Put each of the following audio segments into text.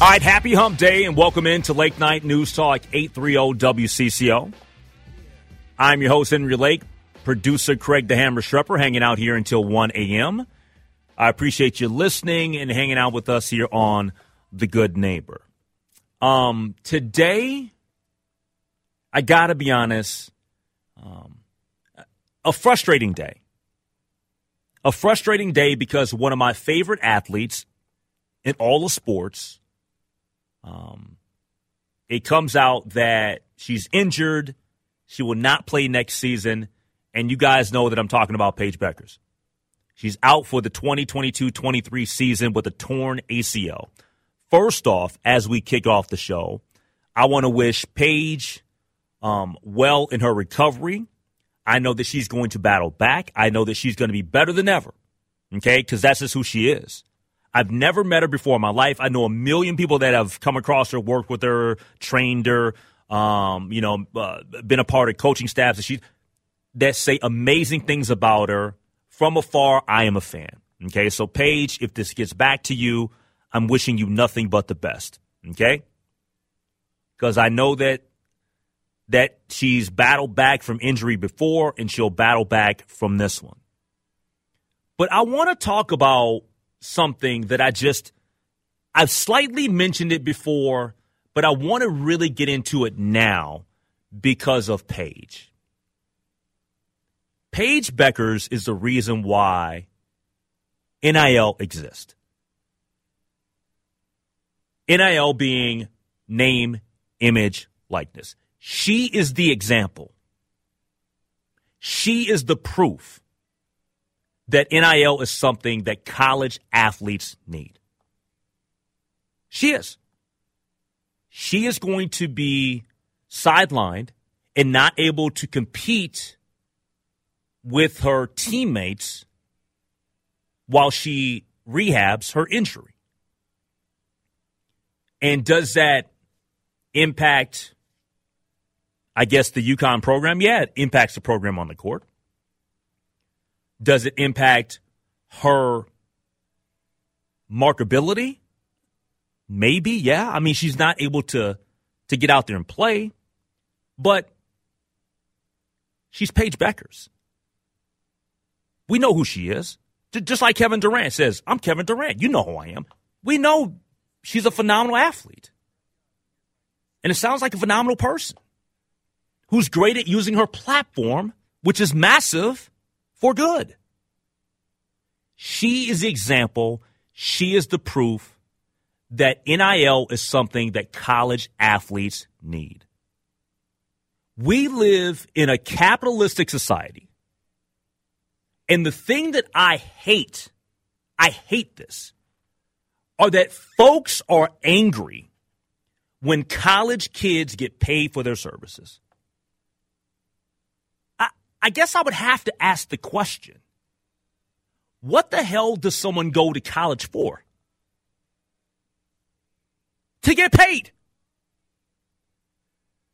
All right, happy hump day and welcome into Lake Night News Talk 830 WCCO. I'm your host, Henry Lake, producer Craig the Hammer Shrepper, hanging out here until 1 a.m. I appreciate you listening and hanging out with us here on The Good Neighbor. Um, today, I got to be honest, um, a frustrating day. A frustrating day because one of my favorite athletes in all of sports, um, it comes out that she's injured. She will not play next season. And you guys know that I'm talking about Paige Bueckers. She's out for the 2022 23 season with a torn ACL. First off, as we kick off the show, I want to wish Paige um, well in her recovery. I know that she's going to battle back. I know that she's going to be better than ever. Okay, because that's just who she is. I've never met her before in my life. I know a million people that have come across her, worked with her, trained her, um, you know, uh, been a part of coaching staffs that she that say amazing things about her. From afar, I am a fan. Okay, so Paige, if this gets back to you, I'm wishing you nothing but the best. Okay, because I know that that she's battled back from injury before, and she'll battle back from this one. But I want to talk about something that I just I've slightly mentioned it before, but I want to really get into it now because of Paige. Paige Bueckers is the reason why NIL exists. NIL being name, image, likeness. She is the example. She is the proof that NIL is something that college athletes need. She is. She is going to be sidelined and not able to compete with her teammates while she rehabs her injury. And does that impact, I guess, the UConn program? Yeah, it impacts the program on the court. Does it impact her markability? Maybe, yeah. I mean, she's not able to to get out there and play, but she's Paige Bueckers. We know who she is. Just like Kevin Durant says, I'm Kevin Durant. You know who I am. We know she's a phenomenal athlete. And it sounds like a phenomenal person who's great at using her platform, which is massive, for good. She is the example. She is the proof that NIL is something that college athletes need. We live in a capitalistic society. And the thing that I hate, I hate this, are that folks are angry when college kids get paid for their services. I guess I would have to ask the question what the hell does someone go to college for? To get paid.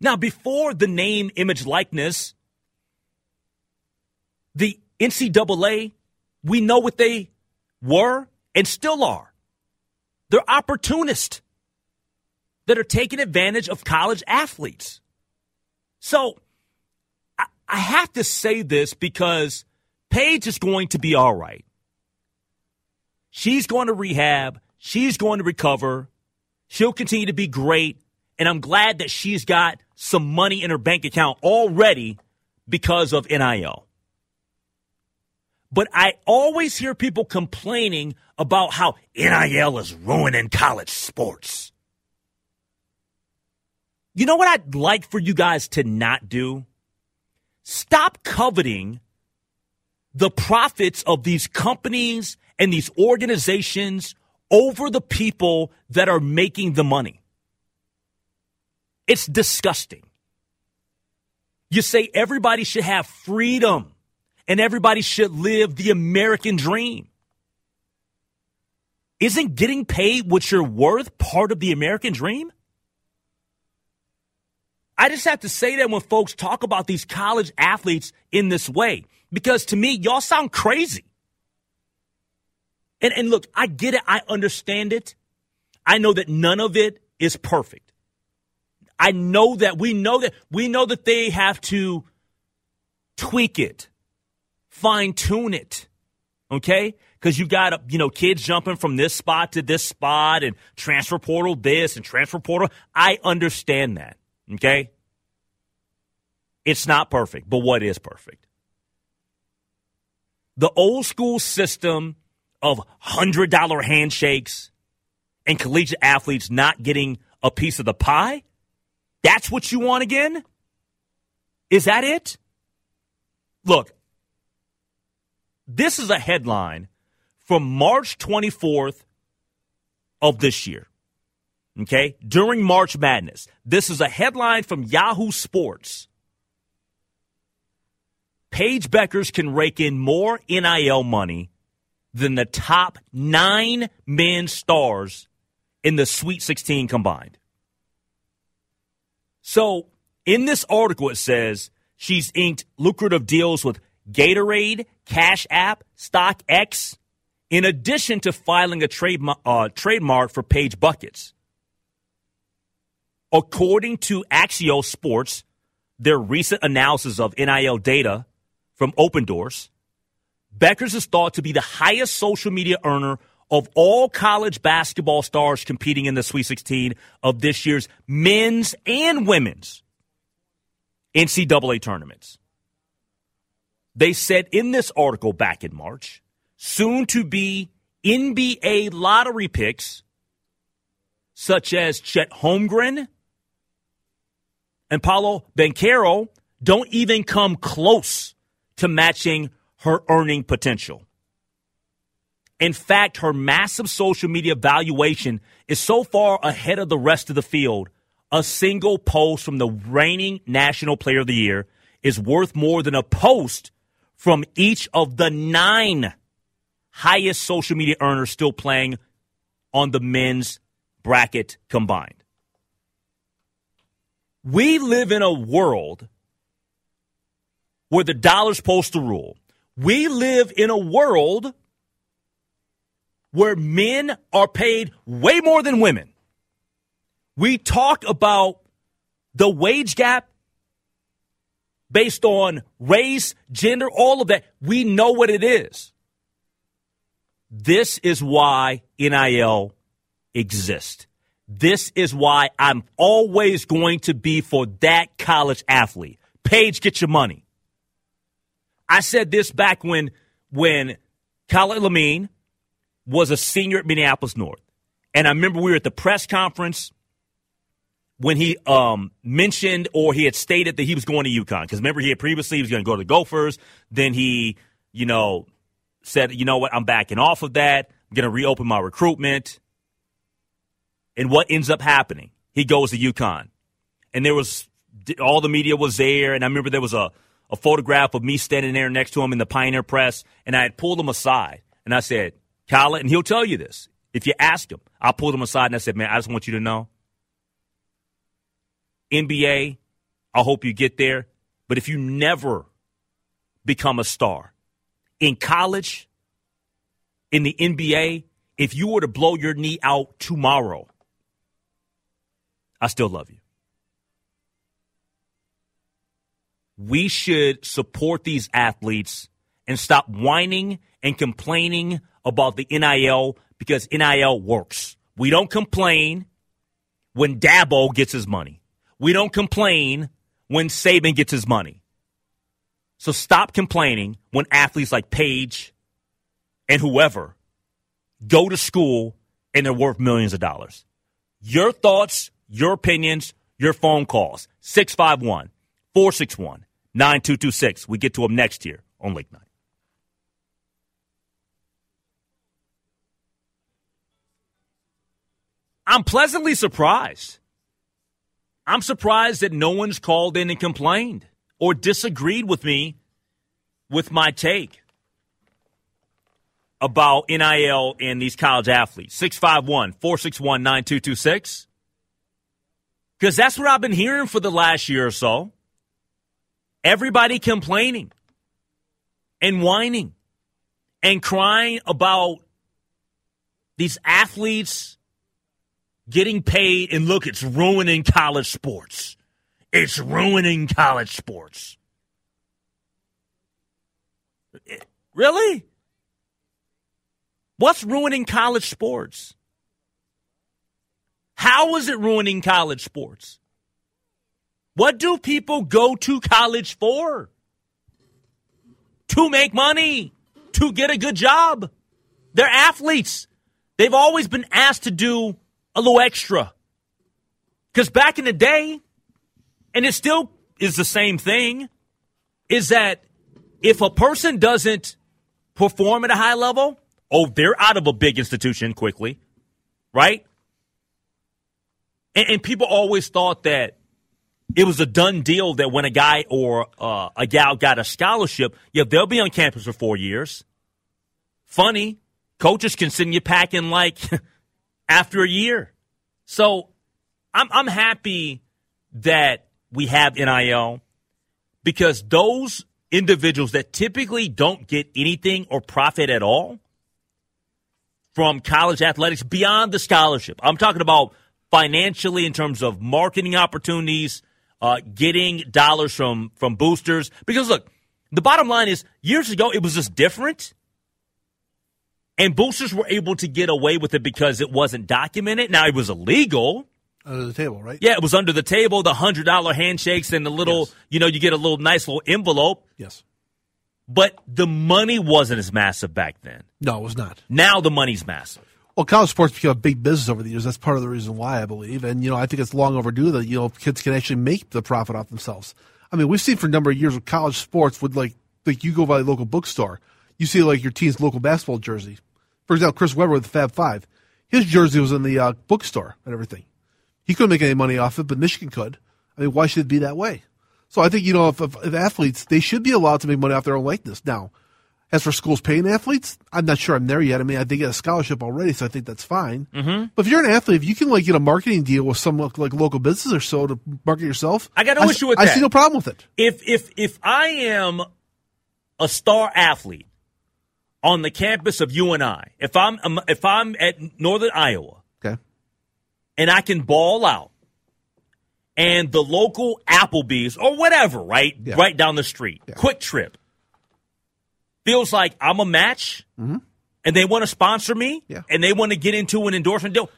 Now, before the name, image, likeness, the NCAA, we know what they were and still are. They're opportunists that are taking advantage of college athletes. So I, have to say this because Paige is going to be all right. She's going to rehab. She's going to recover. She'll continue to be great. And I'm glad that she's got some money in her bank account already because of NIL. But I always hear people complaining about how NIL is ruining college sports. You know what I'd like for you guys to not do? Stop coveting the profits of these companies and these organizations over the people that are making the money. It's disgusting. You say everybody should have freedom and everybody should live the American dream. Isn't getting paid what you're worth part of the American dream? I just have to say that when folks talk about these college athletes in this way, because to me, y'all sound crazy. And, and look, I get it. I understand it. I know that none of it is perfect. I know that we know that we know that they have to tweak it, fine tune it. Okay? Because you got, you know, kids jumping from this spot to this spot and transfer portal this and transfer portal. I understand that. Okay? It's not perfect, but what is perfect? The old school system of $100 handshakes and collegiate athletes not getting a piece of the pie? That's what you want again? Is that it? Look, this is a headline from March 24th of this year. Okay? During March Madness. This is a headline from Yahoo Sports. Paige Bueckers can rake in more NIL money than the top nine men stars in the Sweet 16 combined. So, in this article, it says she's inked lucrative deals with Gatorade, Cash App, StockX, in addition to filing a uh, trademark for Paige Buckets. According to Axios Sports, their recent analysis of NIL data from Opendorse, Bueckers is thought to be the highest social media earner of all college basketball stars competing in the Sweet 16 of this year's men's and women's NCAA tournaments. They said in this article back in March, soon to be NBA lottery picks such as Chet Holmgren and Paolo Banchero don't even come close to matching her earning potential. In fact, her massive social media valuation is so far ahead of the rest of the field. A single post from the reigning National Player of the Year is worth more than a post from each of the nine highest social media earners still playing on the men's bracket combined. We live in a world where the dollar's supposed to rule. We live in a world where men are paid way more than women. We talk about the wage gap based on race, gender, all of that. We know what it is. This is why NIL exists. This is why I'm always going to be for that college athlete. Paige, get your money. I said this back when when Kyle Lamine was a senior at Minneapolis North. And I remember we were at the press conference when he um, mentioned or he had stated that he was going to UConn. Because remember, he had previously he was going to go to the Gophers. Then he, you know, said, you know what, I'm backing off of that. I'm going to reopen my recruitment. And what ends up happening? He goes to UConn. And there was all the media was there. And I remember there was a a photograph of me standing there next to him in the Pioneer Press, and I had pulled him aside, and I said, Kyle, and he'll tell you this. If you ask him, I pulled him aside and I said, man, I just want you to know, NBA, I hope you get there, but if you never become a star in college, in the NBA, if you were to blow your knee out tomorrow, I still love you. We should support these athletes and stop whining and complaining about the NIL because NIL works. We don't complain when Dabo gets his money. We don't complain when Saban gets his money. So stop complaining when athletes like Paige and whoever go to school and they're worth millions of dollars. Your thoughts, your opinions, your phone calls 651 461 9226. We get to them next year on Lake Night. I'm pleasantly surprised. I'm surprised that no one's called in and complained or disagreed with me with my take about NIL and these college athletes. 651 461 9226. Because that's what I've been hearing for the last year or so. Everybody complaining and whining and crying about these athletes getting paid. And look, it's ruining college sports. It's ruining college sports. Eh, really? What's ruining college sports? How is it ruining college sports? What do people go to college for? To make money, to get a good job. They're athletes. They've always been asked to do a little extra. Because back in the day, and it still is the same thing, is that if a person doesn't perform at a high level, oh, they're out of a big institution quickly, right? And, and people always thought that it was a done deal that when a guy or uh, a gal got a scholarship, yeah, they'll be on campus for four years. Funny, coaches can send you packing like after a year. So I'm I'm happy that we have NIL because those individuals that typically don't get anything or profit at all from college athletics beyond the scholarship. I'm talking about financially in terms of marketing opportunities, uh, getting dollars from from boosters. Because look, the bottom line is years ago it was just different. And boosters were able to get away with it because it wasn't documented. Now it was illegal. Under the table, right? Yeah, it was under the table, the hundred dollar handshakes and the little, Yes. you know, you get a little nice little envelope. Yes. But the money wasn't as massive back then. No, it was not. Now the money's massive. Well, college sports became a big business over the years. That's part of the reason why I believe, and you know, I think it's long overdue that you know kids can actually make the profit off themselves. I mean, we've seen for a number of years with college sports, with like like you go by the local bookstore, you see like your team's local basketball jersey. For example, Chris Webber with the Fab Five, his jersey was in the uh, bookstore and everything. He couldn't make any money off it, but Michigan could. I mean, why should it be that way? So I think you know, if, if, if athletes they should be allowed to make money off their own likeness. Now, as for schools paying athletes, I'm not sure I'm there yet. I mean, I they get a scholarship already, so I think that's fine. Mm-hmm. But if you're an athlete, if you can like get a marketing deal with some like local business or so to market yourself, I got no s- issue with I that. I see no problem with it. If if if I am a star athlete on the campus of UNI, if I'm um, if I'm at Northern Iowa Okay. and I can ball out, and the local Applebee's or whatever, right, Yeah. right down the street, QuikTrip, feels like I'm a match, and they want to sponsor me, Mm-hmm. Yeah. and they want to get into an endorsement deal,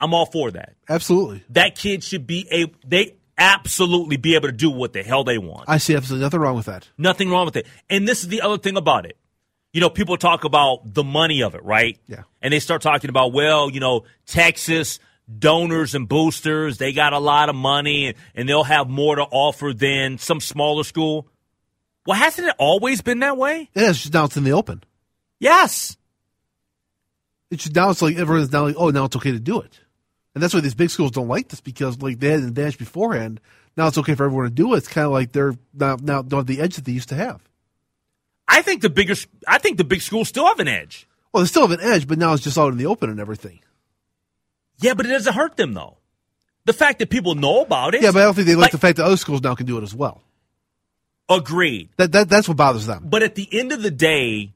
I'm all for that. Absolutely. That kid should be a they absolutely be able to do what the hell they want. I see absolutely nothing wrong with that. Nothing wrong with it. And this is the other thing about it. You know, people talk about the money of it, right? Yeah. And they start talking about, well, you know, Texas donors and boosters, they got a lot of money and, and they'll have more to offer than some smaller school. Well, hasn't it always been that way? Yeah, it's just now it's in the open. Yes. It's just now it's like everyone's now like, oh, now it's okay to do it, and that's why these big schools don't like this because like they had an advantage beforehand. Now it's okay for everyone to do it. It's kind of like they're now now don't have the edge that they used to have. I think the bigger, I think the big schools still have an edge. Well, they still have an edge, but now it's just out in the open and everything. Yeah, but it doesn't hurt them though. The fact that people know about it. Yeah, but I don't think they like, Like- the fact that other schools now can do it as well. Agreed. That, that that's what bothers them. But at the end of the day,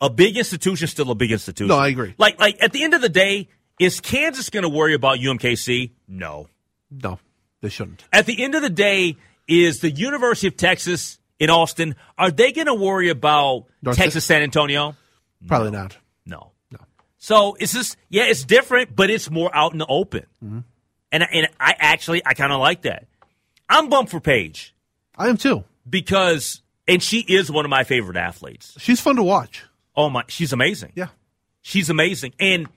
a big institution is still a big institution. No, I agree. Like, like at the end of the day, is Kansas going to worry about UMKC? No. No, they shouldn't. At the end of the day, is the University of Texas in Austin, are they going to worry about North Texas San Antonio? Probably not. No. No. So it's just yeah, it's different, but it's more out in the open. Mm-hmm. And and I actually I kind of like that. I'm bummed for Paige I am too. Because and she is one of my favorite athletes. She's fun to watch. Oh my, she's amazing. Yeah. She's amazing. And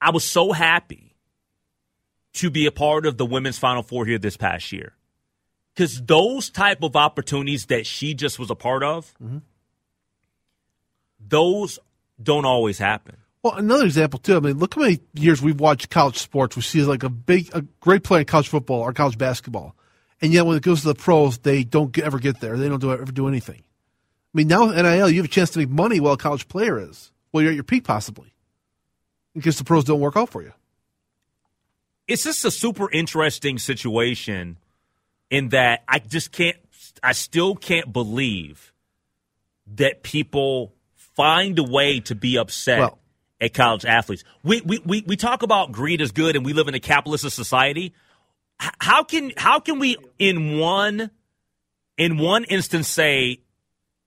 I was so happy to be a part of the women's final four here this past year. Cuz those type of opportunities that she just was a part of mm-hmm. those don't always happen. Well, another example too. I mean, look how many years we've watched college sports. We see like a big, a great player in college football or college basketball, and yet when it goes to the pros, they don't get, ever get there. They don't do ever do anything. I mean, now NIL, you have a chance to make money while a college player is. Well, you're at your peak possibly, because the pros don't work out for you. It's just a super interesting situation in that I just can't I still can't believe that people find a way to be upset Well- at college athletes. We, we, we, we talk about greed is good and we live in a capitalist society. How can how can we in one in one instance say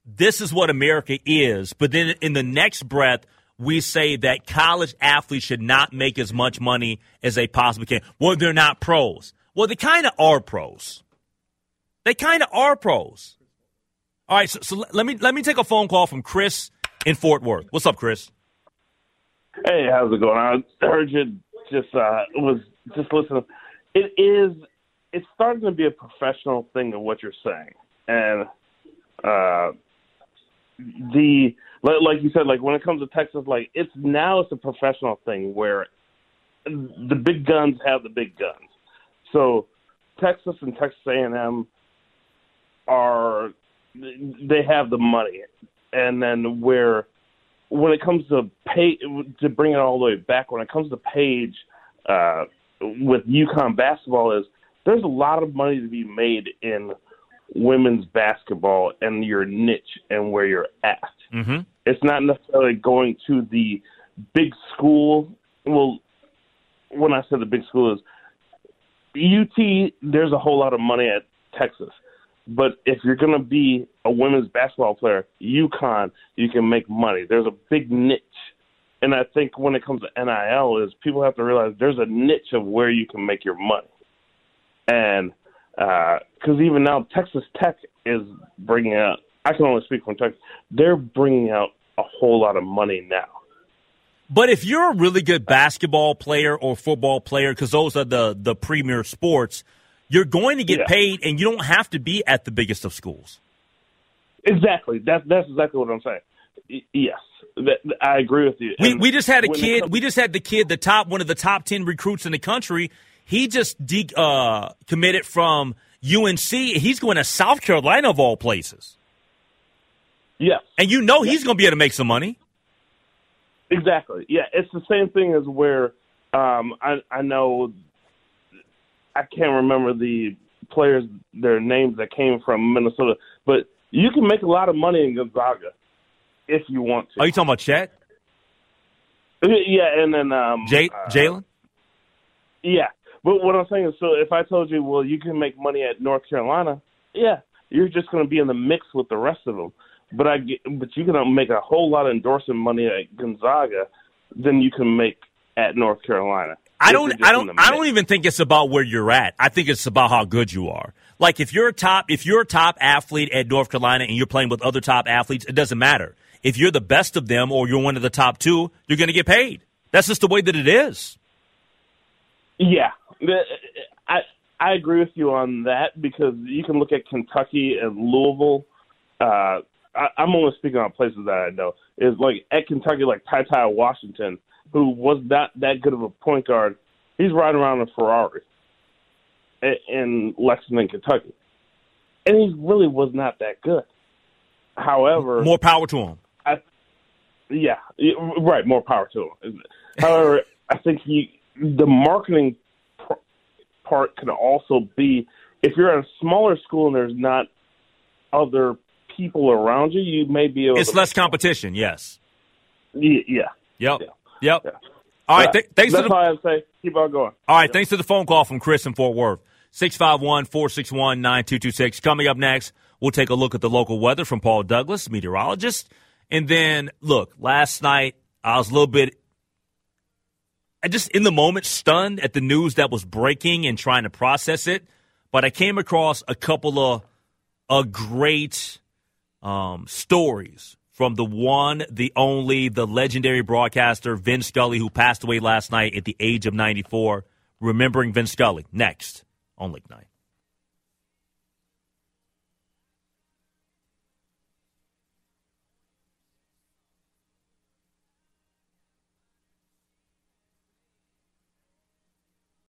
this is what America is, but then in the next breath we say that college athletes should not make as much money as they possibly can. Well, they're not pros. Well, they kind of are pros. They kind of are pros. All right, so, so let me let me take a phone call from Chris in Fort Worth. What's up, Chris? Hey, how's it going? I heard you just uh was just listening. It is it's starting to be a professional thing of what you're saying. And uh the like like you said, like when it comes to Texas, like it's now it's a professional thing where the big guns have the big guns. So Texas and Texas A and M are they have the money, and then where when it comes to pay to bring it all the way back, when it comes to Paige uh, with UConn basketball, is there's a lot of money to be made in women's basketball and your niche and where you're at. Mm-hmm. It's not necessarily going to the big school. Well, when I say the big school is UT, there's a whole lot of money at Texas. But if you're going to be a women's basketball player, UConn, you can make money. There's a big niche. And I think when it comes to NIL is people have to realize there's a niche of where you can make your money. And uh, because even now Texas Tech is bringing out, I can only speak from Texas, they're bringing out a whole lot of money now. But if you're a really good basketball player or football player, because those are the the premier sports, you're going to get Yeah. paid, and you don't have to be at the biggest of schools. Exactly. That's that's exactly what I'm saying. Y- yes, that, I agree with you. We And we just had a kid. comes- We just had the kid, the top one of the top ten recruits in the country. He just de- uh, committed from UNC. He's going to South Carolina of all places, yes, and you know he's going to be able to make some money. exactly. Yeah, it's the same thing as where um, I I know I can't remember the players their names that came from Minnesota, but you can make a lot of money in Gonzaga if you want to. Are you talking about Chet, yeah, and then um, Jay, uh, Jalen? Yeah, but what I'm saying is, so if I told you, well, you can make money at North Carolina, yeah, you're just going to be in the mix with the rest of them. But I, get, but you can make a whole lot of endorsement money at Gonzaga than you can make at North Carolina. I don't. I don't. I don't even think it's about where you're at. I think it's about how good you are. Like if you're a top, if you're a top athlete at North Carolina and you're playing with other top athletes, it doesn't matter. If you're the best of them or you're one of the top two, you're going to get paid. That's just the way that it is. Yeah, I I agree with you on that because you can look at Kentucky and Louisville. Uh, I, I'm only speaking on places that I know. Is like at Kentucky, like Ty Ty Washington, who was not that good of a point guard. He's riding around in a Ferrari in Lexington, Kentucky, and he really was not that good. However, More power to them. Yeah, right. More power to him. However, I think you, the marketing pr- part can also be if you're at a smaller school and there's not other people around you, you may be able. It's less competition. Yes. Yeah. Yep. Yeah. Yep. Yeah. All right. Th- thanks That's to the, all I have to say. Keep on going. All right. Thanks to the phone call from Chris in Fort Worth. 651 461 9226. Coming up next, we'll take a look at the local weather from Paul Douglas, meteorologist. And then, look, last night I was a little bit, I just in the moment stunned at the news that was breaking and trying to process it. But I came across a couple of a great um, stories from the one, the only, the legendary broadcaster Vin Scully, who passed away last night at the age of 94. Remembering Vin Scully next on Lake Night.